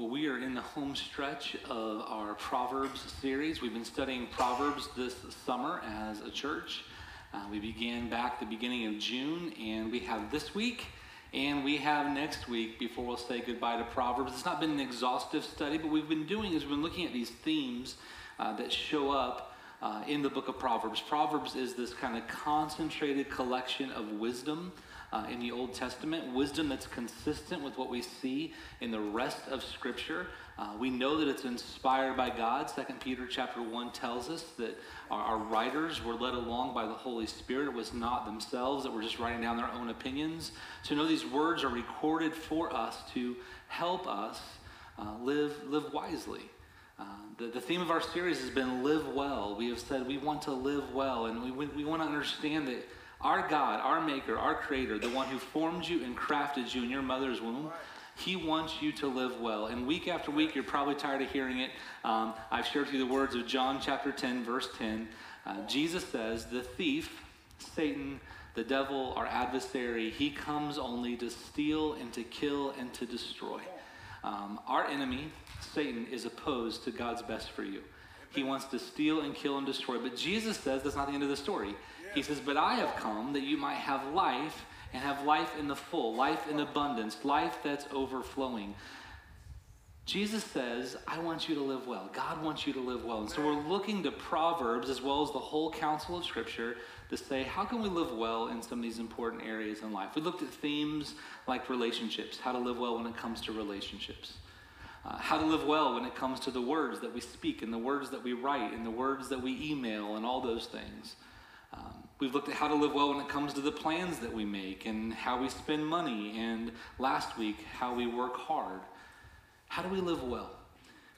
Well, we are in the home stretch of our Proverbs series. We've been studying Proverbs this summer as a church. Uh, we began back the beginning of June, and we have this week, and we have next week before we'll say goodbye to Proverbs. It's not been an exhaustive study, but we've been doing is we've been looking at these themes uh, that show up uh, in the book of Proverbs. Proverbs is this kind of concentrated collection of wisdom uh, in the Old Testament, wisdom that's consistent with what we see in the rest of Scripture. Uh, we know that it's inspired by God. Second Peter chapter 1 tells us that our, our, writers were led along by the Holy Spirit. It was not themselves that were just writing down their own opinions. To know these words are recorded for us to help us uh, live, live wisely. Uh, the, the theme of our series has been live well. We have said we want to live well, and we, we, we want to understand that our God, our Maker, our Creator, the one who formed you and crafted you in your mother's womb, He wants you to live well. And week after week, you're probably tired of hearing it. Um, I've shared with you the words of John chapter 10, verse 10. Uh, Jesus says, The thief, Satan, the devil, our adversary, he comes only to steal and to kill and to destroy. Um, our enemy, Satan, is opposed to God's best for you. He wants to steal and kill and destroy. But Jesus says that's not the end of the story. He says, But I have come that you might have life and have life in the full, life in abundance, life that's overflowing. Jesus says, I want you to live well. God wants you to live well. And so we're looking to Proverbs as well as the whole counsel of Scripture to say, how can we live well in some of these important areas in life? We looked at themes like relationships, how to live well when it comes to relationships. Uh, how to live well when it comes to the words that we speak and the words that we write and the words that we email and all those things. Um, we've looked at how to live well when it comes to the plans that we make and how we spend money, and last week, how we work hard. How do we live well?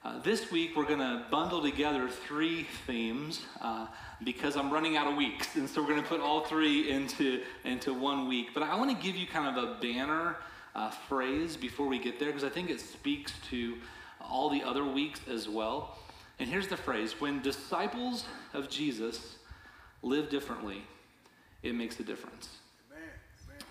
Uh, this week, we're going to bundle together three themes uh, because I'm running out of weeks. And so we're going to put all three into, into one week. But I want to give you kind of a banner uh, phrase before we get there because I think it speaks to all the other weeks as well. And here's the phrase When disciples of Jesus live differently, it makes a difference.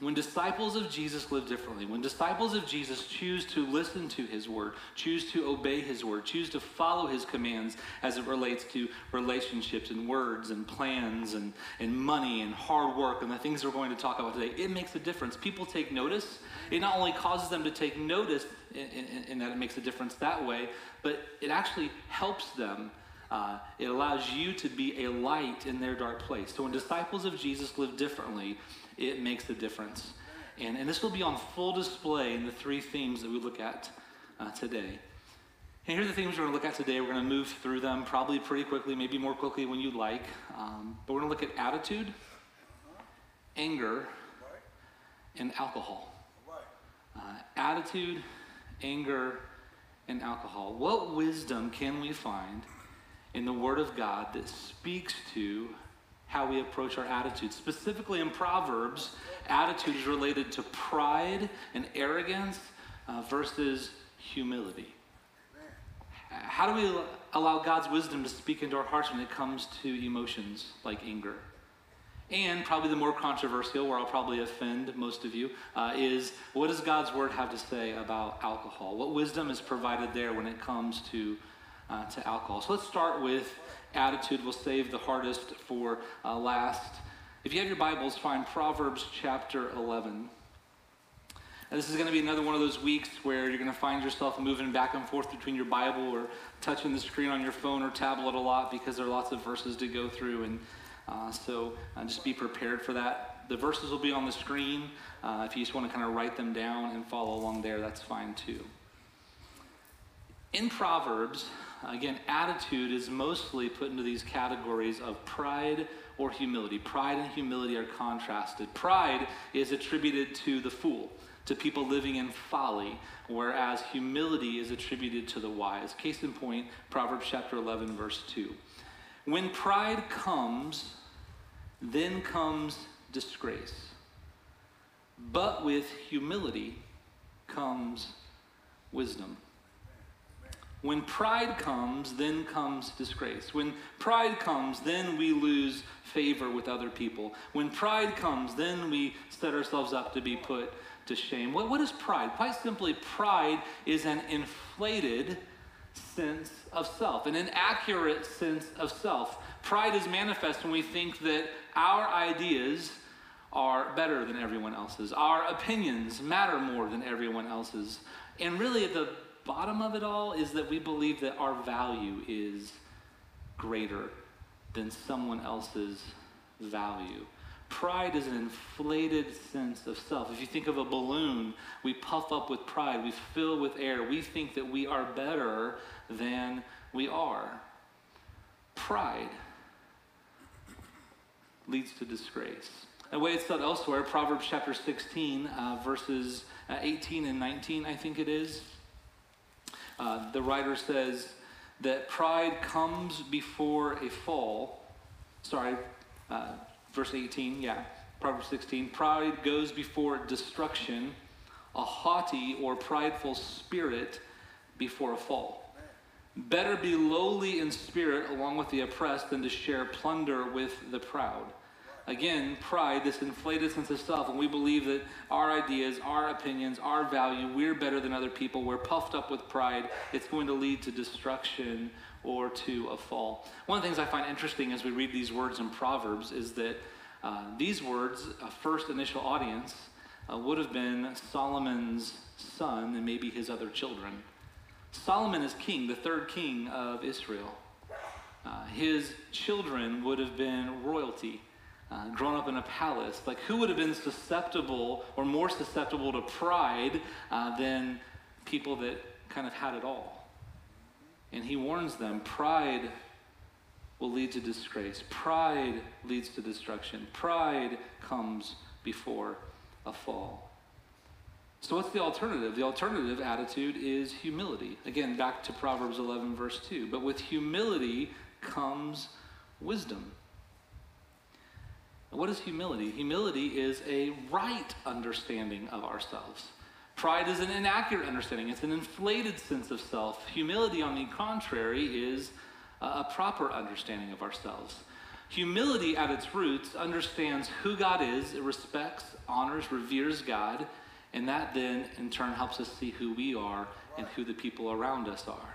When disciples of Jesus live differently, when disciples of Jesus choose to listen to his word, choose to obey his word, choose to follow his commands as it relates to relationships and words and plans and, and money and hard work and the things we're going to talk about today, it makes a difference. People take notice. It not only causes them to take notice in, in, in that it makes a difference that way, but it actually helps them uh, it allows you to be a light in their dark place. So when disciples of Jesus live differently, it makes a difference. And, and this will be on full display in the three themes that we look at uh, today. And here are the themes we're going to look at today. We're going to move through them probably pretty quickly, maybe more quickly when you like. Um, but we're going to look at attitude, anger, and alcohol. Uh, attitude, anger, and alcohol. What wisdom can we find in the Word of God that speaks to how we approach our attitudes. Specifically in Proverbs, attitude is related to pride and arrogance uh, versus humility. How do we allow God's wisdom to speak into our hearts when it comes to emotions like anger? And probably the more controversial, where I'll probably offend most of you, uh, is what does God's word have to say about alcohol? What wisdom is provided there when it comes to uh, to alcohol. So let's start with attitude. We'll save the hardest for uh, last. If you have your Bibles, find Proverbs chapter 11. And this is going to be another one of those weeks where you're going to find yourself moving back and forth between your Bible or touching the screen on your phone or tablet a lot because there are lots of verses to go through. And uh, so uh, just be prepared for that. The verses will be on the screen. Uh, if you just want to kind of write them down and follow along there, that's fine too. In Proverbs, Again, attitude is mostly put into these categories of pride or humility. Pride and humility are contrasted. Pride is attributed to the fool, to people living in folly, whereas humility is attributed to the wise. Case in point, Proverbs chapter 11, verse 2. When pride comes, then comes disgrace. But with humility comes wisdom. When pride comes, then comes disgrace. When pride comes, then we lose favor with other people. When pride comes, then we set ourselves up to be put to shame. What, what is pride? Quite simply, pride is an inflated sense of self, an inaccurate sense of self. Pride is manifest when we think that our ideas are better than everyone else's, our opinions matter more than everyone else's. And really, at the bottom of it all is that we believe that our value is greater than someone else's value. Pride is an inflated sense of self. If you think of a balloon, we puff up with pride, we fill with air, we think that we are better than we are. Pride leads to disgrace. The way it's said elsewhere, Proverbs chapter 16, uh, verses uh, 18 and 19, I think it is. Uh, the writer says that pride comes before a fall. Sorry, uh, verse 18, yeah, Proverbs 16. Pride goes before destruction, a haughty or prideful spirit before a fall. Better be lowly in spirit along with the oppressed than to share plunder with the proud. Again, pride, this inflated sense of self, and we believe that our ideas, our opinions, our value, we're better than other people, we're puffed up with pride, it's going to lead to destruction or to a fall. One of the things I find interesting as we read these words in Proverbs is that uh, these words, a first initial audience, uh, would have been Solomon's son and maybe his other children. Solomon is king, the third king of Israel. Uh, his children would have been royalty uh, grown up in a palace, like who would have been susceptible or more susceptible to pride uh, than people that kind of had it all? And he warns them pride will lead to disgrace, pride leads to destruction, pride comes before a fall. So, what's the alternative? The alternative attitude is humility. Again, back to Proverbs 11, verse 2. But with humility comes wisdom. What is humility? Humility is a right understanding of ourselves. Pride is an inaccurate understanding, it's an inflated sense of self. Humility, on the contrary, is a proper understanding of ourselves. Humility, at its roots, understands who God is, it respects, honors, reveres God, and that then, in turn, helps us see who we are and who the people around us are.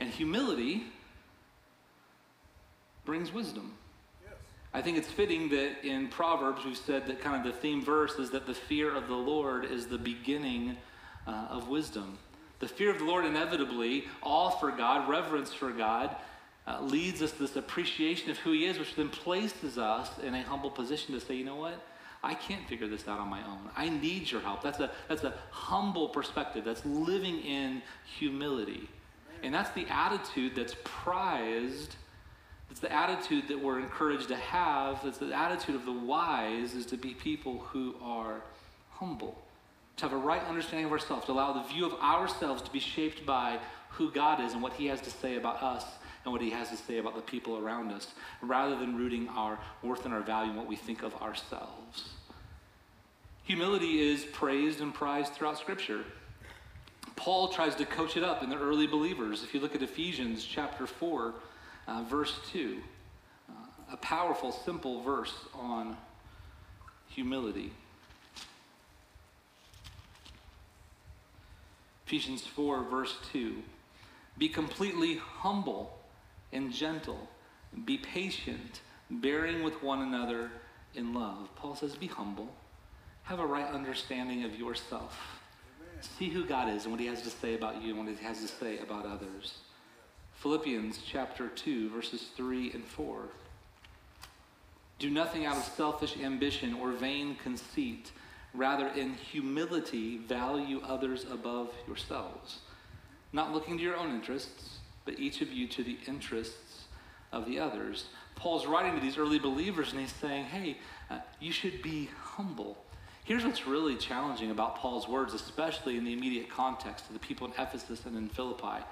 And humility brings wisdom. I think it's fitting that in Proverbs we've said that kind of the theme verse is that the fear of the Lord is the beginning uh, of wisdom. The fear of the Lord inevitably, awe for God, reverence for God, uh, leads us to this appreciation of who He is, which then places us in a humble position to say, you know what? I can't figure this out on my own. I need your help. That's a, that's a humble perspective. That's living in humility. And that's the attitude that's prized it's the attitude that we're encouraged to have. It's the attitude of the wise is to be people who are humble, to have a right understanding of ourselves, to allow the view of ourselves to be shaped by who God is and what He has to say about us and what He has to say about the people around us, rather than rooting our worth and our value in what we think of ourselves. Humility is praised and prized throughout Scripture. Paul tries to coach it up in the early believers. If you look at Ephesians chapter 4, uh, verse 2, uh, a powerful, simple verse on humility. Ephesians 4, verse 2. Be completely humble and gentle. Be patient, bearing with one another in love. Paul says, Be humble. Have a right understanding of yourself. Amen. See who God is and what He has to say about you and what He has to say about others. Philippians chapter 2, verses 3 and 4. Do nothing out of selfish ambition or vain conceit. Rather, in humility, value others above yourselves. Not looking to your own interests, but each of you to the interests of the others. Paul's writing to these early believers and he's saying, hey, uh, you should be humble. Here's what's really challenging about Paul's words, especially in the immediate context of the people in Ephesus and in Philippi.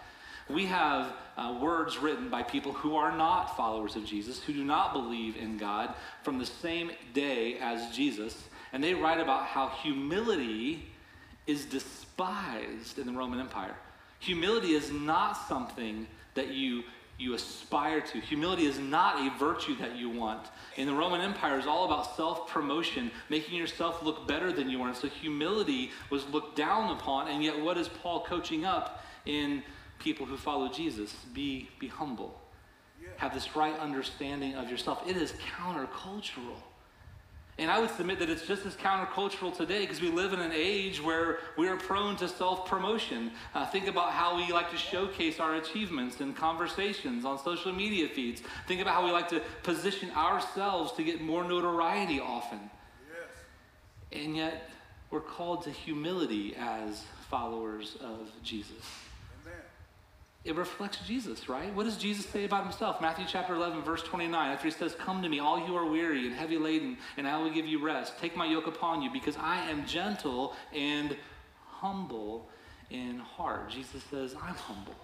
We have uh, words written by people who are not followers of Jesus, who do not believe in God from the same day as Jesus. And they write about how humility is despised in the Roman Empire. Humility is not something that you you aspire to. Humility is not a virtue that you want. In the Roman Empire, it's all about self promotion, making yourself look better than you are. And so humility was looked down upon. And yet, what is Paul coaching up in people who follow Jesus? Be, be humble. Have this right understanding of yourself. It is countercultural. And I would submit that it's just as countercultural today because we live in an age where we are prone to self promotion. Uh, think about how we like to showcase our achievements in conversations on social media feeds. Think about how we like to position ourselves to get more notoriety often. Yes. And yet, we're called to humility as followers of Jesus it reflects Jesus, right? What does Jesus say about himself? Matthew chapter 11, verse 29, after he says, Come to me, all you are weary and heavy laden, and I will give you rest. Take my yoke upon you, because I am gentle and humble in heart. Jesus says, I'm humble.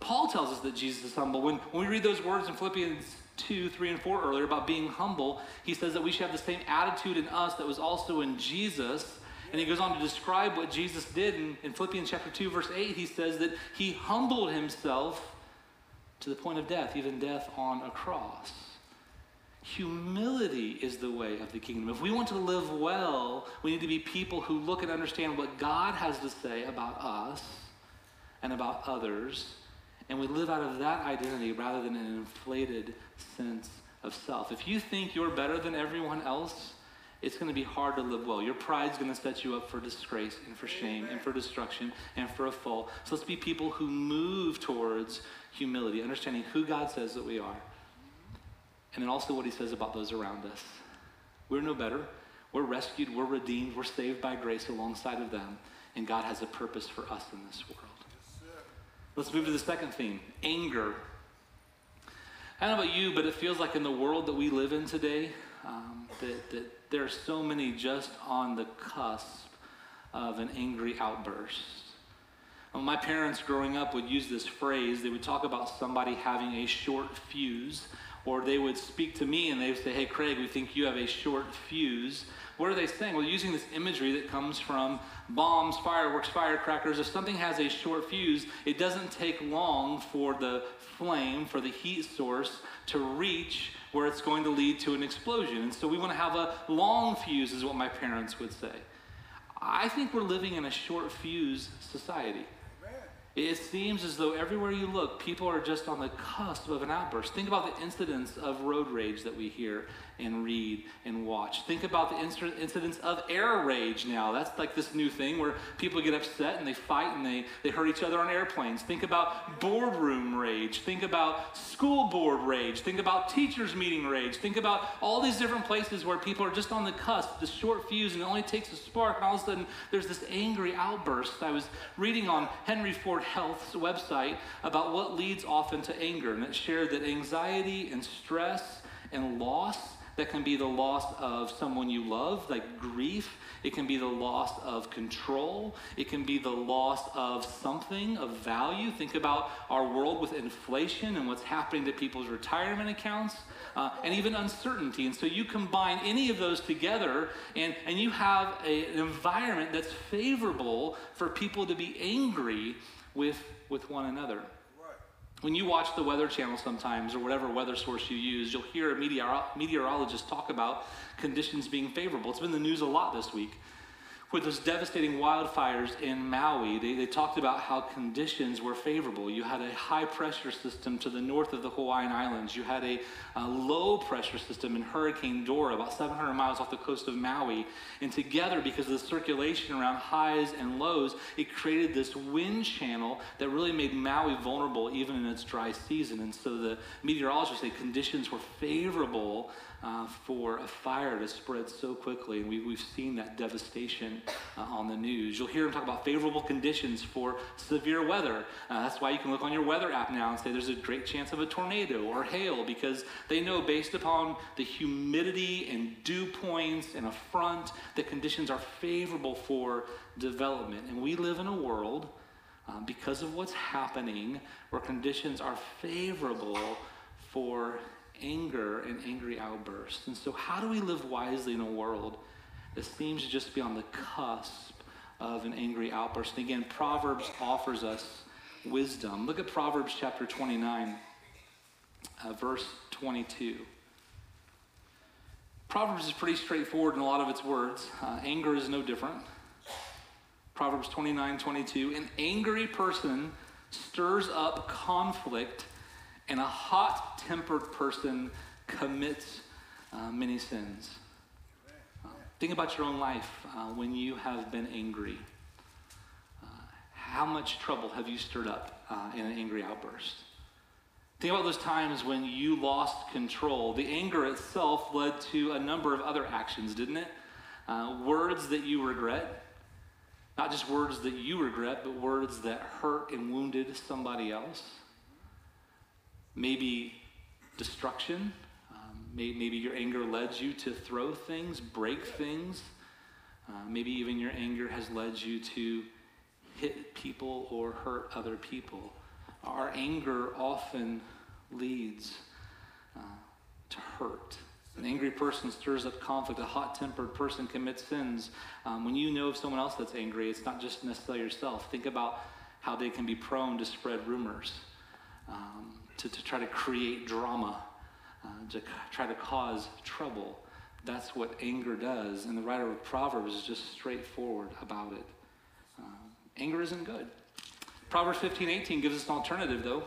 Paul tells us that Jesus is humble. When, when we read those words in Philippians 2, 3, and 4 earlier about being humble, he says that we should have the same attitude in us that was also in Jesus and he goes on to describe what Jesus did in, in Philippians chapter 2, verse 8. He says that he humbled himself to the point of death, even death on a cross. Humility is the way of the kingdom. If we want to live well, we need to be people who look and understand what God has to say about us and about others, and we live out of that identity rather than an inflated sense of self. If you think you're better than everyone else, it's going to be hard to live well. Your pride's going to set you up for disgrace and for shame and for destruction and for a fall. So let's be people who move towards humility, understanding who God says that we are, and then also what He says about those around us. We're no better. We're rescued, we're redeemed, we're saved by grace alongside of them, and God has a purpose for us in this world. Let's move to the second theme anger. I don't know about you, but it feels like in the world that we live in today, um, that, that there are so many just on the cusp of an angry outburst. Well, my parents growing up would use this phrase. They would talk about somebody having a short fuse, or they would speak to me and they would say, Hey, Craig, we think you have a short fuse. What are they saying? Well, using this imagery that comes from bombs, fireworks, firecrackers. If something has a short fuse, it doesn't take long for the flame, for the heat source to reach where it's going to lead to an explosion. And so we want to have a long fuse, is what my parents would say. I think we're living in a short fuse society. It seems as though everywhere you look, people are just on the cusp of an outburst. Think about the incidents of road rage that we hear and read and watch. Think about the incidents of air rage now. That's like this new thing where people get upset and they fight and they, they hurt each other on airplanes. Think about boardroom rage. Think about school board rage. Think about teachers' meeting rage. Think about all these different places where people are just on the cusp, the short fuse, and it only takes a spark, and all of a sudden there's this angry outburst. I was reading on Henry Ford Health's website about what leads often to anger, and it shared that anxiety and stress and loss that can be the loss of someone you love, like grief. It can be the loss of control. It can be the loss of something of value. Think about our world with inflation and what's happening to people's retirement accounts. Uh, and even uncertainty. And so you combine any of those together, and, and you have a, an environment that's favorable for people to be angry with, with one another. When you watch the Weather Channel sometimes, or whatever weather source you use, you'll hear a meteor- meteorologist talk about conditions being favorable. It's been in the news a lot this week with those devastating wildfires in Maui, they, they talked about how conditions were favorable. You had a high pressure system to the north of the Hawaiian Islands. You had a, a low pressure system in Hurricane Dora, about 700 miles off the coast of Maui. And together, because of the circulation around highs and lows, it created this wind channel that really made Maui vulnerable even in its dry season. And so the meteorologists say conditions were favorable uh, for a fire to spread so quickly. And we've, we've seen that devastation uh, on the news. You'll hear them talk about favorable conditions for severe weather. Uh, that's why you can look on your weather app now and say there's a great chance of a tornado or hail because they know based upon the humidity and dew points and a front that conditions are favorable for development. And we live in a world. Uh, because of what's happening, where conditions are favorable for anger and angry outbursts. And so, how do we live wisely in a world that seems to just be on the cusp of an angry outburst? And again, Proverbs offers us wisdom. Look at Proverbs chapter 29. uh, verse 22. Proverbs is pretty straightforward in a lot of its words. Uh, anger is no different. Proverbs 29 22. An angry person stirs up conflict, and a hot tempered person commits uh, many sins. Uh, think about your own life uh, when you have been angry. Uh, how much trouble have you stirred up uh, in an angry outburst? Think about those times when you lost control. The anger itself led to a number of other actions, didn't it? Uh, words that you regret, not just words that you regret, but words that hurt and wounded somebody else. Maybe destruction. Um, maybe, maybe your anger led you to throw things, break things. Uh, maybe even your anger has led you to hit people or hurt other people. Our anger often leads uh, to hurt. An angry person stirs up conflict. A hot tempered person commits sins. Um, when you know of someone else that's angry, it's not just necessarily yourself. Think about how they can be prone to spread rumors, um, to, to try to create drama, uh, to try to cause trouble. That's what anger does. And the writer of Proverbs is just straightforward about it. Um, anger isn't good. Proverbs 15 18 gives us an alternative, though.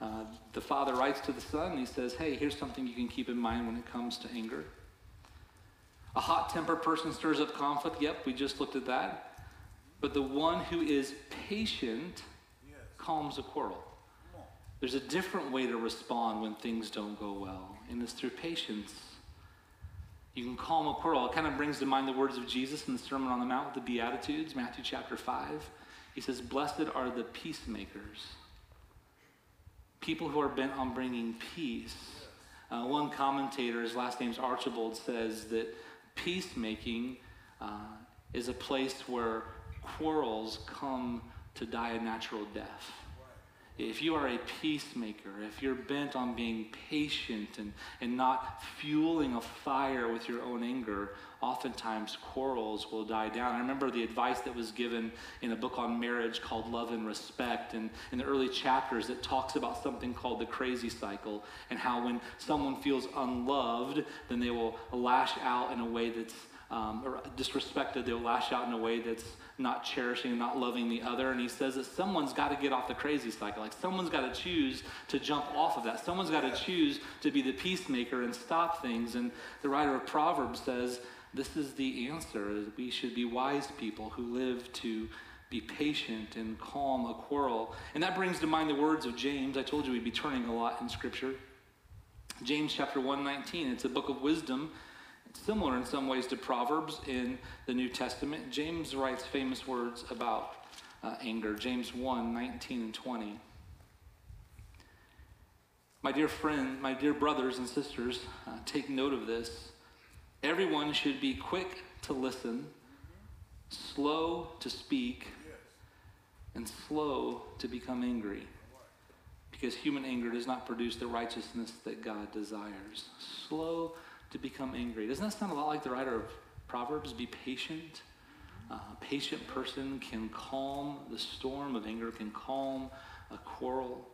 Uh, the father writes to the son, he says, Hey, here's something you can keep in mind when it comes to anger. A hot tempered person stirs up conflict. Yep, we just looked at that. But the one who is patient yes. calms a quarrel. There's a different way to respond when things don't go well, and it's through patience. You can calm a quarrel. It kind of brings to mind the words of Jesus in the Sermon on the Mount with the Beatitudes, Matthew chapter 5. He says, Blessed are the peacemakers people who are bent on bringing peace. Uh, one commentator, his last name's Archibald, says that peacemaking uh, is a place where quarrels come to die a natural death. If you are a peacemaker, if you're bent on being patient and, and not fueling a fire with your own anger, oftentimes quarrels will die down. I remember the advice that was given in a book on marriage called Love and Respect. And in the early chapters, it talks about something called the crazy cycle and how when someone feels unloved, then they will lash out in a way that's um, or disrespected, they'll lash out in a way that's not cherishing and not loving the other. And he says that someone's got to get off the crazy cycle. Like someone's got to choose to jump off of that. Someone's got to choose to be the peacemaker and stop things. And the writer of Proverbs says this is the answer. We should be wise people who live to be patient and calm a quarrel. And that brings to mind the words of James. I told you we'd be turning a lot in Scripture. James chapter 119. It's a book of wisdom. Similar in some ways to Proverbs in the New Testament. James writes famous words about uh, anger. James 1 19 and 20. My dear friend, my dear brothers and sisters, uh, take note of this. Everyone should be quick to listen, slow to speak, and slow to become angry. Because human anger does not produce the righteousness that God desires. Slow to become angry. Doesn't that sound a lot like the writer of Proverbs? Be patient. Uh, a patient person can calm the storm of anger, can calm a quarrel.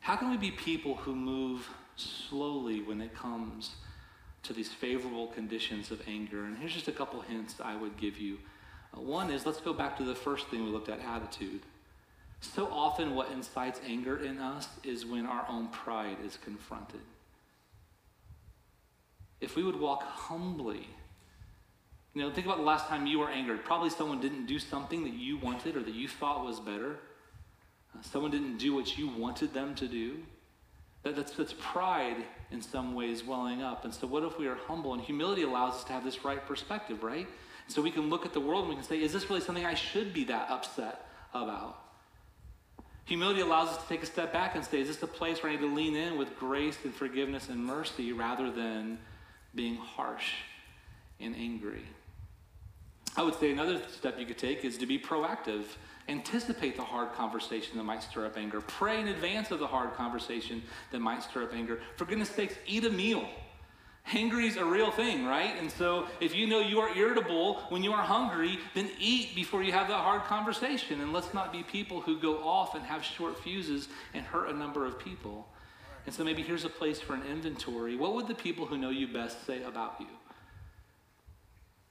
How can we be people who move slowly when it comes to these favorable conditions of anger. And here's just a couple hints I would give you. Uh, one is let's go back to the first thing we looked at attitude. So often, what incites anger in us is when our own pride is confronted. If we would walk humbly, you know, think about the last time you were angered. Probably someone didn't do something that you wanted or that you thought was better. Uh, someone didn't do what you wanted them to do. That, that's, that's pride in some ways welling up. And so, what if we are humble? And humility allows us to have this right perspective, right? So we can look at the world and we can say, is this really something I should be that upset about? Humility allows us to take a step back and say, is this a place where I need to lean in with grace and forgiveness and mercy rather than being harsh and angry? I would say another step you could take is to be proactive Anticipate the hard conversation that might stir up anger. Pray in advance of the hard conversation that might stir up anger. For goodness sakes, eat a meal. Hangry's a real thing, right? And so if you know you are irritable when you are hungry, then eat before you have that hard conversation. And let's not be people who go off and have short fuses and hurt a number of people. And so maybe here's a place for an inventory. What would the people who know you best say about you?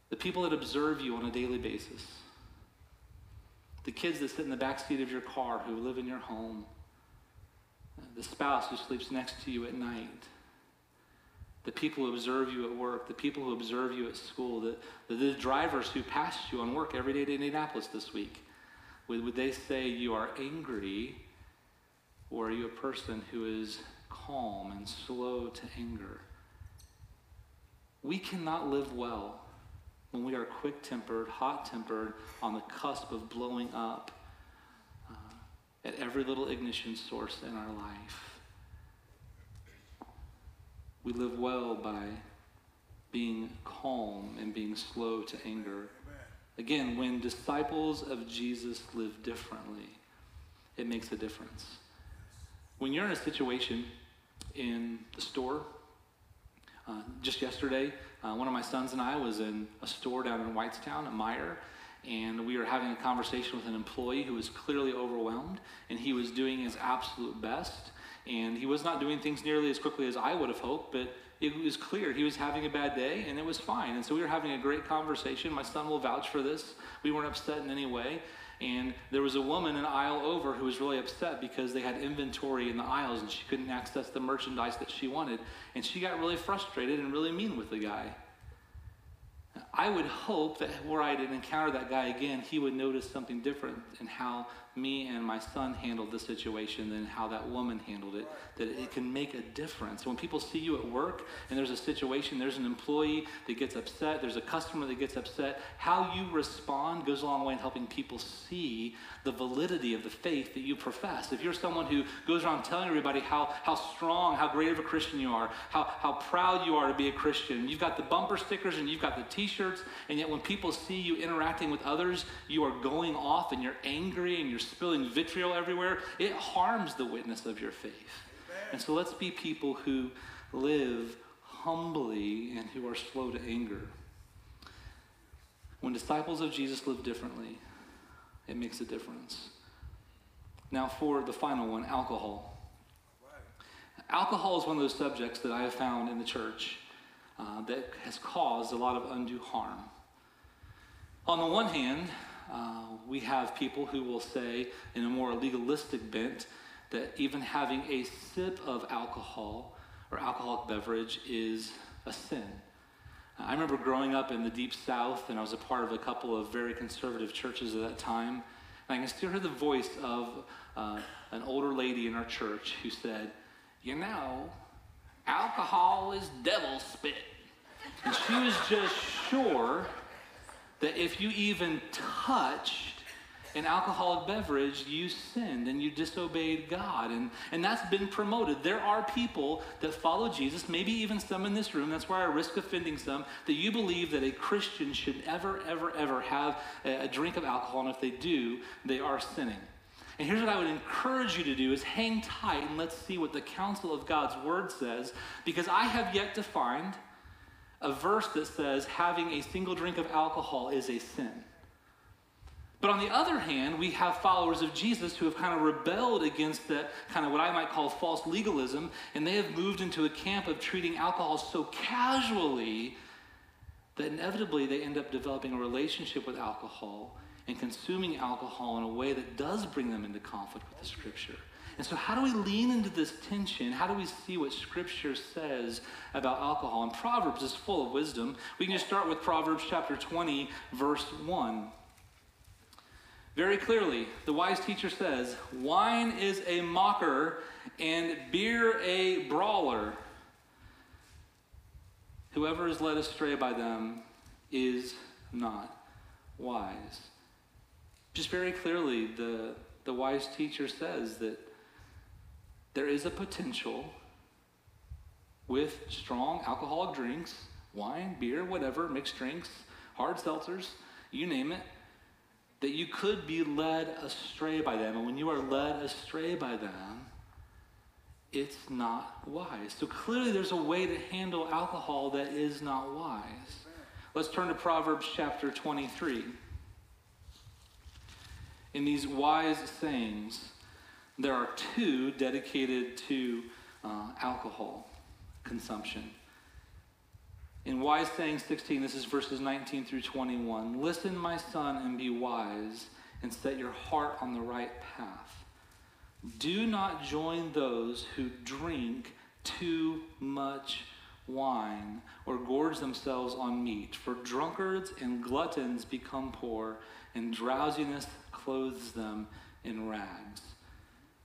The people that observe you on a daily basis. The kids that sit in the back seat of your car who live in your home. The spouse who sleeps next to you at night the people who observe you at work, the people who observe you at school, the, the, the drivers who passed you on work every day to Indianapolis this week, would, would they say you are angry or are you a person who is calm and slow to anger? We cannot live well when we are quick tempered, hot tempered, on the cusp of blowing up uh, at every little ignition source in our life. We live well by being calm and being slow to anger. Again, when disciples of Jesus live differently, it makes a difference. When you're in a situation in the store, uh, just yesterday, uh, one of my sons and I was in a store down in Whitestown at Meijer, and we were having a conversation with an employee who was clearly overwhelmed, and he was doing his absolute best and he was not doing things nearly as quickly as I would have hoped, but it was clear he was having a bad day and it was fine. And so we were having a great conversation. My son will vouch for this. We weren't upset in any way. And there was a woman an aisle over who was really upset because they had inventory in the aisles and she couldn't access the merchandise that she wanted. And she got really frustrated and really mean with the guy. I would hope that were I to encounter that guy again, he would notice something different in how me and my son handled the situation than how that woman handled it, that it can make a difference. When people see you at work and there's a situation, there's an employee that gets upset, there's a customer that gets upset, how you respond goes a long way in helping people see the validity of the faith that you profess. If you're someone who goes around telling everybody how, how strong, how great of a Christian you are, how, how proud you are to be a Christian, you've got the bumper stickers and you've got the t shirts, and yet when people see you interacting with others, you are going off and you're angry and you're spilling vitriol everywhere, it harms the witness of your faith. And so let's be people who live humbly and who are slow to anger. When disciples of Jesus live differently, it makes a difference. Now, for the final one alcohol. Alcohol is one of those subjects that I have found in the church uh, that has caused a lot of undue harm. On the one hand, uh, we have people who will say, in a more legalistic bent, that even having a sip of alcohol or alcoholic beverage is a sin. I remember growing up in the deep south, and I was a part of a couple of very conservative churches at that time. And I can still hear the voice of uh, an older lady in our church who said, You know, alcohol is devil spit. And she was just sure that if you even touched an alcoholic beverage, you sinned and you disobeyed God. And, and that's been promoted. There are people that follow Jesus, maybe even some in this room, that's where I risk offending some, that you believe that a Christian should ever, ever, ever have a, a drink of alcohol, and if they do, they are sinning. And here's what I would encourage you to do is hang tight and let's see what the counsel of God's word says, because I have yet to find a verse that says having a single drink of alcohol is a sin. But on the other hand, we have followers of Jesus who have kind of rebelled against that kind of what I might call false legalism, and they have moved into a camp of treating alcohol so casually that inevitably they end up developing a relationship with alcohol and consuming alcohol in a way that does bring them into conflict with the scripture. And so, how do we lean into this tension? How do we see what Scripture says about alcohol? And Proverbs is full of wisdom. We can just start with Proverbs chapter 20, verse 1. Very clearly, the wise teacher says, Wine is a mocker and beer a brawler. Whoever is led astray by them is not wise. Just very clearly, the, the wise teacher says that there is a potential with strong alcoholic drinks, wine, beer, whatever, mixed drinks, hard seltzers, you name it, that you could be led astray by them. And when you are led astray by them, it's not wise. So clearly, there's a way to handle alcohol that is not wise. Let's turn to Proverbs chapter 23. In these wise sayings, there are two dedicated to uh, alcohol consumption. In Wise Saying 16, this is verses 19 through 21. Listen, my son, and be wise, and set your heart on the right path. Do not join those who drink too much wine or gorge themselves on meat, for drunkards and gluttons become poor, and drowsiness clothes them in rags.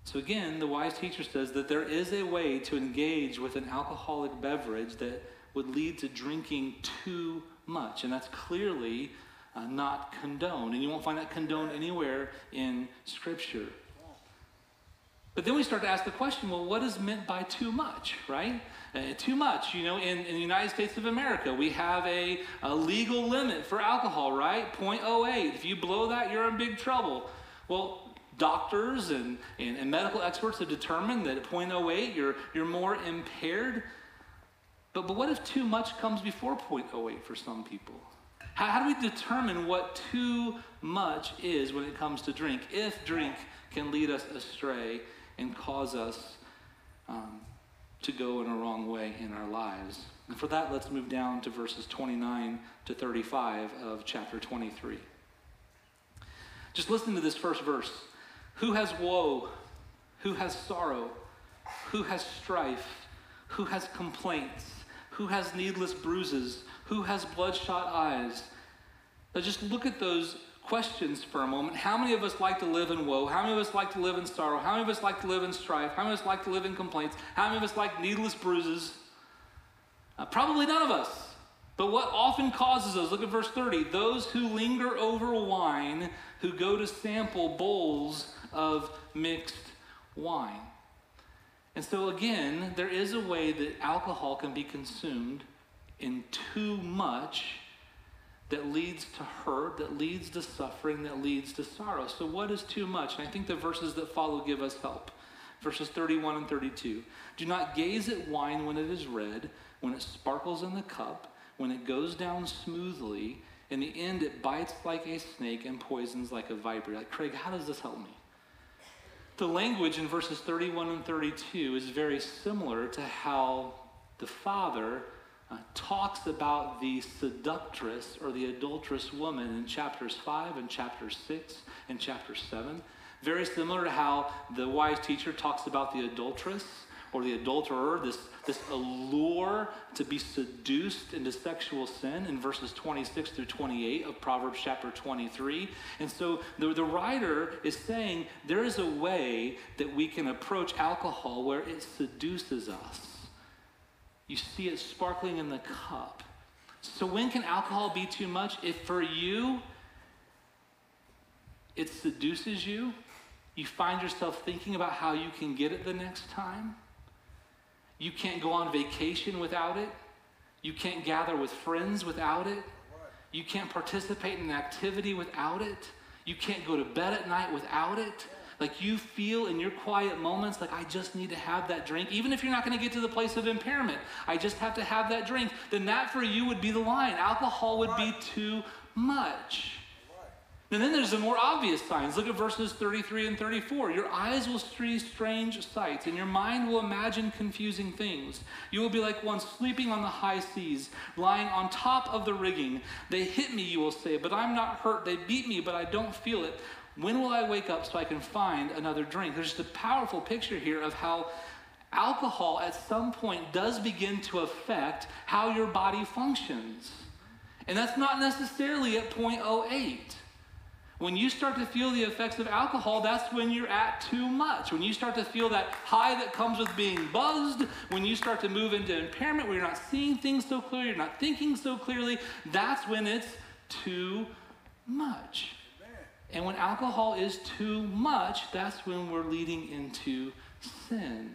So, again, the wise teacher says that there is a way to engage with an alcoholic beverage that would lead to drinking too much. And that's clearly uh, not condoned. And you won't find that condoned anywhere in Scripture. But then we start to ask the question well, what is meant by too much, right? Uh, too much. You know, in, in the United States of America, we have a, a legal limit for alcohol, right? 0.08. If you blow that, you're in big trouble. Well, doctors and, and, and, medical experts have determined that at 0.08 you're, you're more impaired. But, but what if too much comes before 0.08 for some people? How, how do we determine what too much is when it comes to drink, if drink can lead us astray and cause us um, to go in a wrong way in our lives? And for that, let's move down to verses 29 to 35 of chapter 23. Just listen to this first verse. Who has woe? Who has sorrow? Who has strife? Who has complaints? Who has needless bruises? Who has bloodshot eyes? Now just look at those questions for a moment. How many of us like to live in woe? How many of us like to live in sorrow? How many of us like to live in strife? How many of us like to live in complaints? How many of us like needless bruises? Uh, probably none of us. But what often causes us, look at verse 30, those who linger over wine, who go to sample bowls of mixed wine. And so, again, there is a way that alcohol can be consumed in too much that leads to hurt, that leads to suffering, that leads to sorrow. So, what is too much? And I think the verses that follow give us help. Verses 31 and 32. Do not gaze at wine when it is red, when it sparkles in the cup, when it goes down smoothly. In the end, it bites like a snake and poisons like a viper. Like, Craig, how does this help me? The language in verses 31 and 32 is very similar to how the Father uh, talks about the seductress or the adulterous woman in chapters 5 and chapter 6 and chapter 7. Very similar to how the wise teacher talks about the adulteress or the adulterer, this, this allure to be seduced into sexual sin in verses 26 through 28 of Proverbs chapter 23. And so the, the writer is saying there is a way that we can approach alcohol where it seduces us. You see it sparkling in the cup. So when can alcohol be too much? If for you, it seduces you, you find yourself thinking about how you can get it the next time you can't go on vacation without it. You can't gather with friends without it. You can't participate in an activity without it. You can't go to bed at night without it. Like you feel in your quiet moments, like I just need to have that drink. Even if you're not going to get to the place of impairment, I just have to have that drink. Then that for you would be the line. Alcohol would be too much. And then there's the more obvious signs. Look at verses 33 and 34. Your eyes will see strange sights, and your mind will imagine confusing things. You will be like one sleeping on the high seas, lying on top of the rigging. They hit me, you will say, but I'm not hurt. They beat me, but I don't feel it. When will I wake up so I can find another drink? There's just a powerful picture here of how alcohol at some point does begin to affect how your body functions. And that's not necessarily at 0.08. When you start to feel the effects of alcohol, that's when you're at too much. When you start to feel that high that comes with being buzzed, when you start to move into impairment where you're not seeing things so clearly, you're not thinking so clearly, that's when it's too much. And when alcohol is too much, that's when we're leading into sin.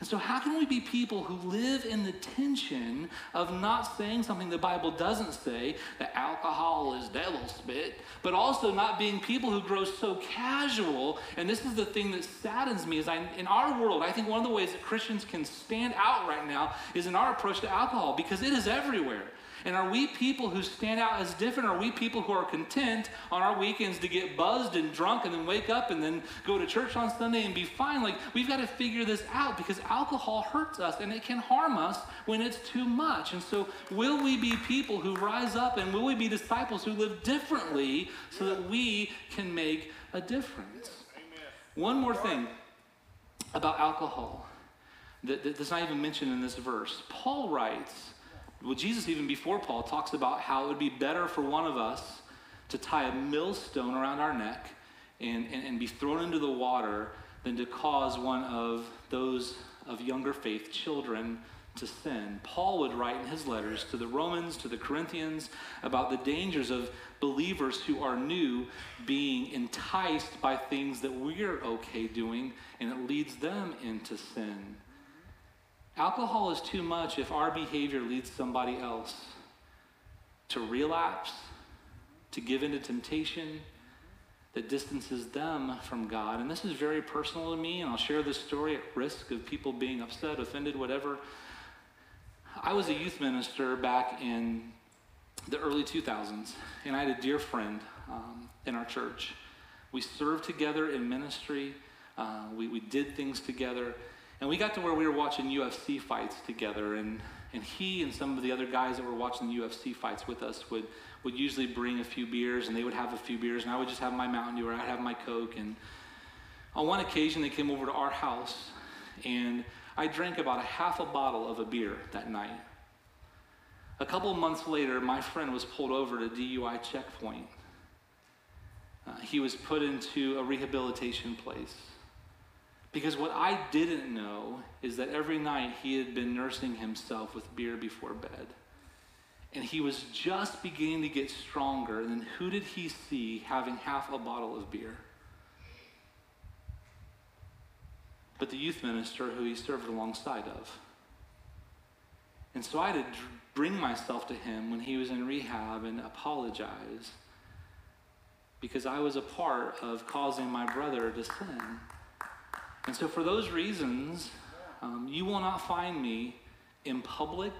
And so, how can we be people who live in the tension of not saying something the Bible doesn't say, that alcohol is devil spit, but also not being people who grow so casual? And this is the thing that saddens me: is I, in our world, I think one of the ways that Christians can stand out right now is in our approach to alcohol because it is everywhere. And are we people who stand out as different? Are we people who are content on our weekends to get buzzed and drunk and then wake up and then go to church on Sunday and be fine? Like, we've got to figure this out because alcohol hurts us and it can harm us when it's too much. And so, will we be people who rise up and will we be disciples who live differently so that we can make a difference? Amen. One more thing about alcohol that, that's not even mentioned in this verse. Paul writes, well, Jesus, even before Paul, talks about how it would be better for one of us to tie a millstone around our neck and, and, and be thrown into the water than to cause one of those of younger faith, children, to sin. Paul would write in his letters to the Romans, to the Corinthians, about the dangers of believers who are new being enticed by things that we're okay doing, and it leads them into sin. Alcohol is too much if our behavior leads somebody else to relapse, to give into temptation that distances them from God. And this is very personal to me, and I'll share this story at risk of people being upset, offended, whatever. I was a youth minister back in the early 2000s, and I had a dear friend um, in our church. We served together in ministry, uh, we, we did things together. And we got to where we were watching UFC fights together, and, and he and some of the other guys that were watching the UFC fights with us would, would usually bring a few beers, and they would have a few beers, and I would just have my Mountain Dew, or I'd have my Coke. And on one occasion, they came over to our house, and I drank about a half a bottle of a beer that night. A couple months later, my friend was pulled over at a DUI checkpoint. Uh, he was put into a rehabilitation place. Because what I didn't know is that every night he had been nursing himself with beer before bed. And he was just beginning to get stronger. And then who did he see having half a bottle of beer? But the youth minister who he served alongside of. And so I had to bring myself to him when he was in rehab and apologize because I was a part of causing my brother to sin. And so, for those reasons, um, you will not find me in public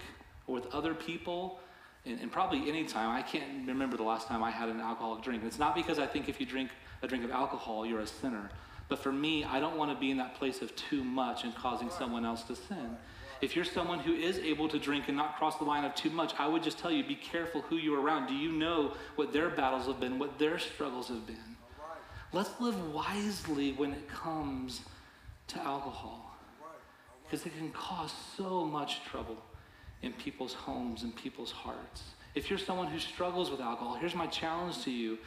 or with other people, and, and probably any time. I can't remember the last time I had an alcoholic drink. It's not because I think if you drink a drink of alcohol, you're a sinner. But for me, I don't want to be in that place of too much and causing someone else to sin. If you're someone who is able to drink and not cross the line of too much, I would just tell you be careful who you're around. Do you know what their battles have been, what their struggles have been? Let's live wisely when it comes to alcohol because it can cause so much trouble in people's homes and people's hearts. If you're someone who struggles with alcohol, here's my challenge to you.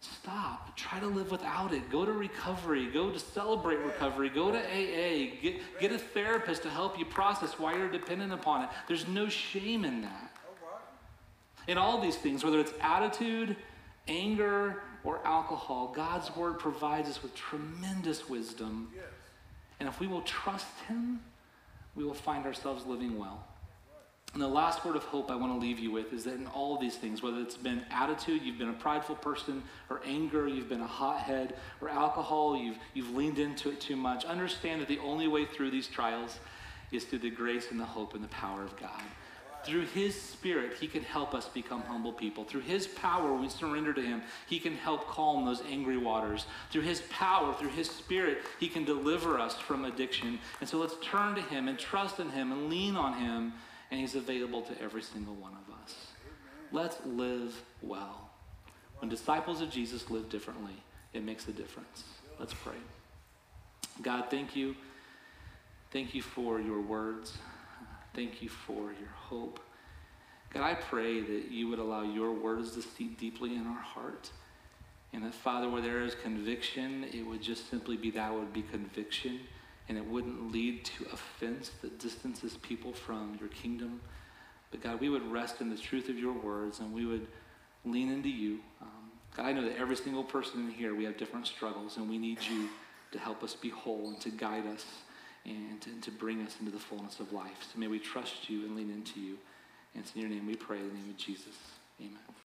Stop. Try to live without it. Go to recovery. Go to celebrate recovery. Go to AA. Get, get a therapist to help you process why you're dependent upon it. There's no shame in that. In all these things, whether it's attitude, anger, or alcohol, God's word provides us with tremendous wisdom. And if we will trust Him, we will find ourselves living well. And the last word of hope I want to leave you with is that in all of these things, whether it's been attitude, you've been a prideful person, or anger, you've been a hothead, or alcohol, you've, you've leaned into it too much, understand that the only way through these trials is through the grace and the hope and the power of God. Through His Spirit, He can help us become humble people. Through His power, we surrender to Him, He can help calm those angry waters. Through His power, through His Spirit, He can deliver us from addiction. And so let's turn to Him and trust in Him and lean on Him, and He's available to every single one of us. Let's live well. When disciples of Jesus live differently, it makes a difference. Let's pray. God, thank you. Thank you for your words. Thank you for your hope. God, I pray that you would allow your words to seep deeply in our heart. And that, Father, where there is conviction, it would just simply be that would be conviction. And it wouldn't lead to offense that distances people from your kingdom. But God, we would rest in the truth of your words and we would lean into you. Um, God, I know that every single person in here, we have different struggles and we need you to help us be whole and to guide us and to, to bring us into the fullness of life. So may we trust you and lean into you. And it's in your name we pray, in the name of Jesus. Amen.